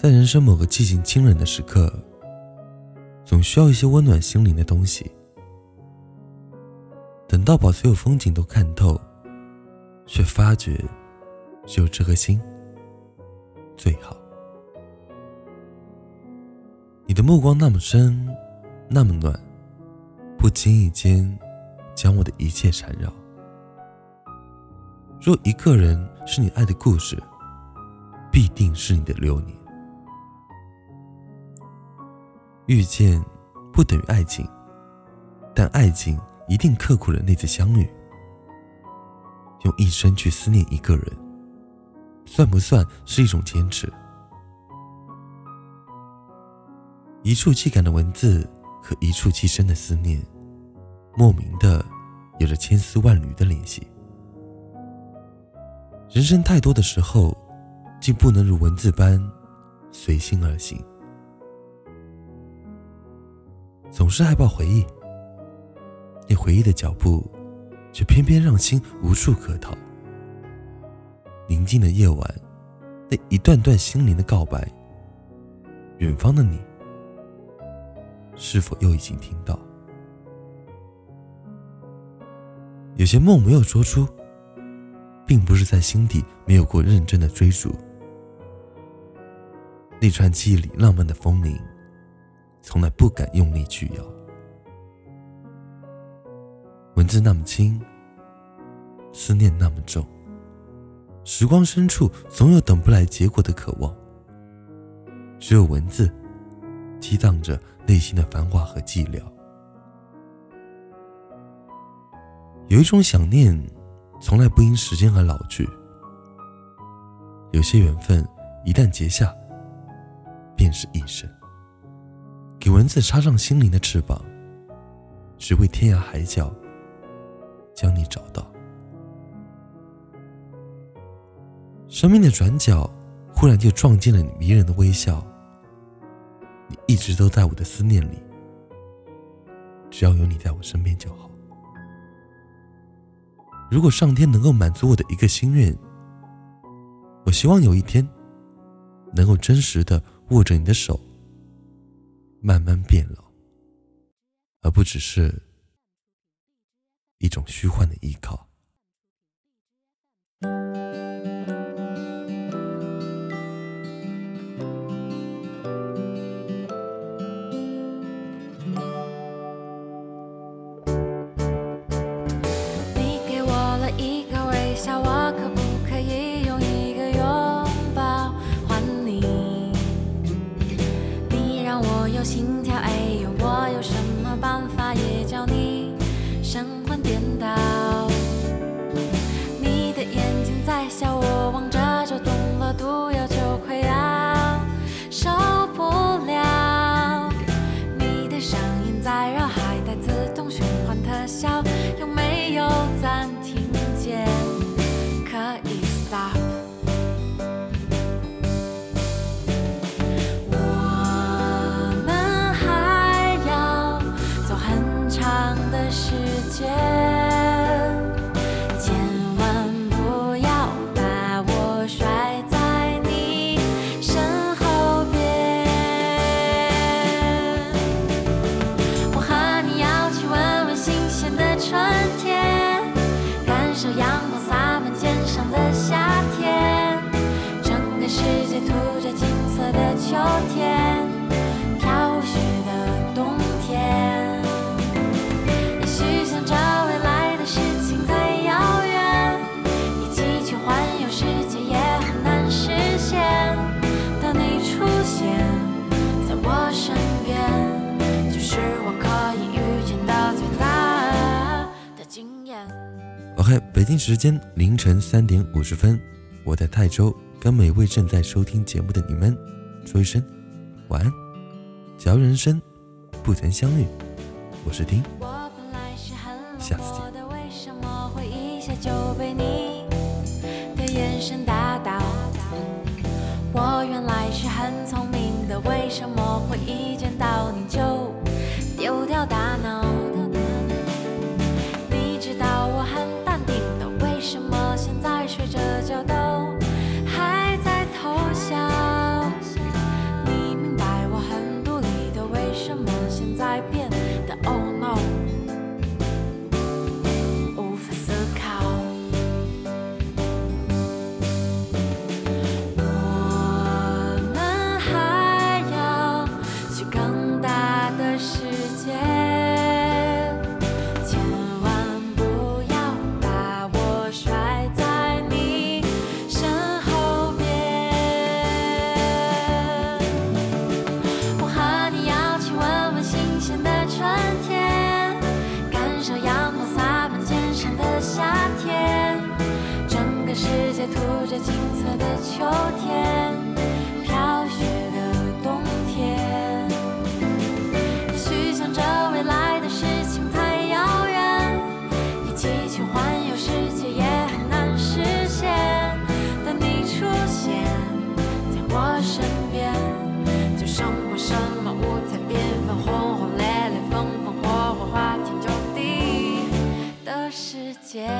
在人生某个寂静清冷的时刻，总需要一些温暖心灵的东西。等到把所有风景都看透，却发觉只有这颗心最好。你的目光那么深，那么暖，不经意间将我的一切缠绕。若一个人是你爱的故事，必定是你的流年。遇见不等于爱情，但爱情一定刻苦了那次相遇。用一生去思念一个人，算不算是一种坚持？一触即感的文字和一触即深的思念，莫名的有着千丝万缕的联系。人生太多的时候，竟不能如文字般随心而行，总是害怕回忆，那回忆的脚步，却偏偏让心无处可逃。宁静的夜晚，那一段段心灵的告白，远方的你，是否又已经听到？有些梦没有说出。并不是在心底没有过认真的追逐，那串记忆里浪漫的风铃，从来不敢用力去摇。文字那么轻，思念那么重，时光深处总有等不来结果的渴望。只有文字，激荡着内心的繁华和寂寥。有一种想念。从来不因时间而老去。有些缘分一旦结下，便是一生。给文字插上心灵的翅膀，只为天涯海角将你找到。生命的转角，忽然就撞见了你迷人的微笑。你一直都在我的思念里，只要有你在我身边就好。如果上天能够满足我的一个心愿，我希望有一天能够真实的握着你的手，慢慢变老，而不只是一种虚幻的依靠。让我有心跳，哎呦，我有什么办法也叫你神魂颠倒？你的眼睛在笑，我望着就中了毒药，就快要受不了。你的声音在绕，还带自动循环特效，有没有暂停键？可以 stop。北京时间凌晨三点五十分，我在泰州跟每位正在收听节目的你们。说一声晚安。假如人生不曾相遇，我是丁，下次见。我原来是很聪明的，为什么会一见到你就这金色的秋天，飘雪的冬天。也许想着未来的事情太遥远，一起去环游世界也很难实现。但你出现在我身边，就胜过什么五彩缤纷、轰轰烈烈、风风火火、花天酒地的世界。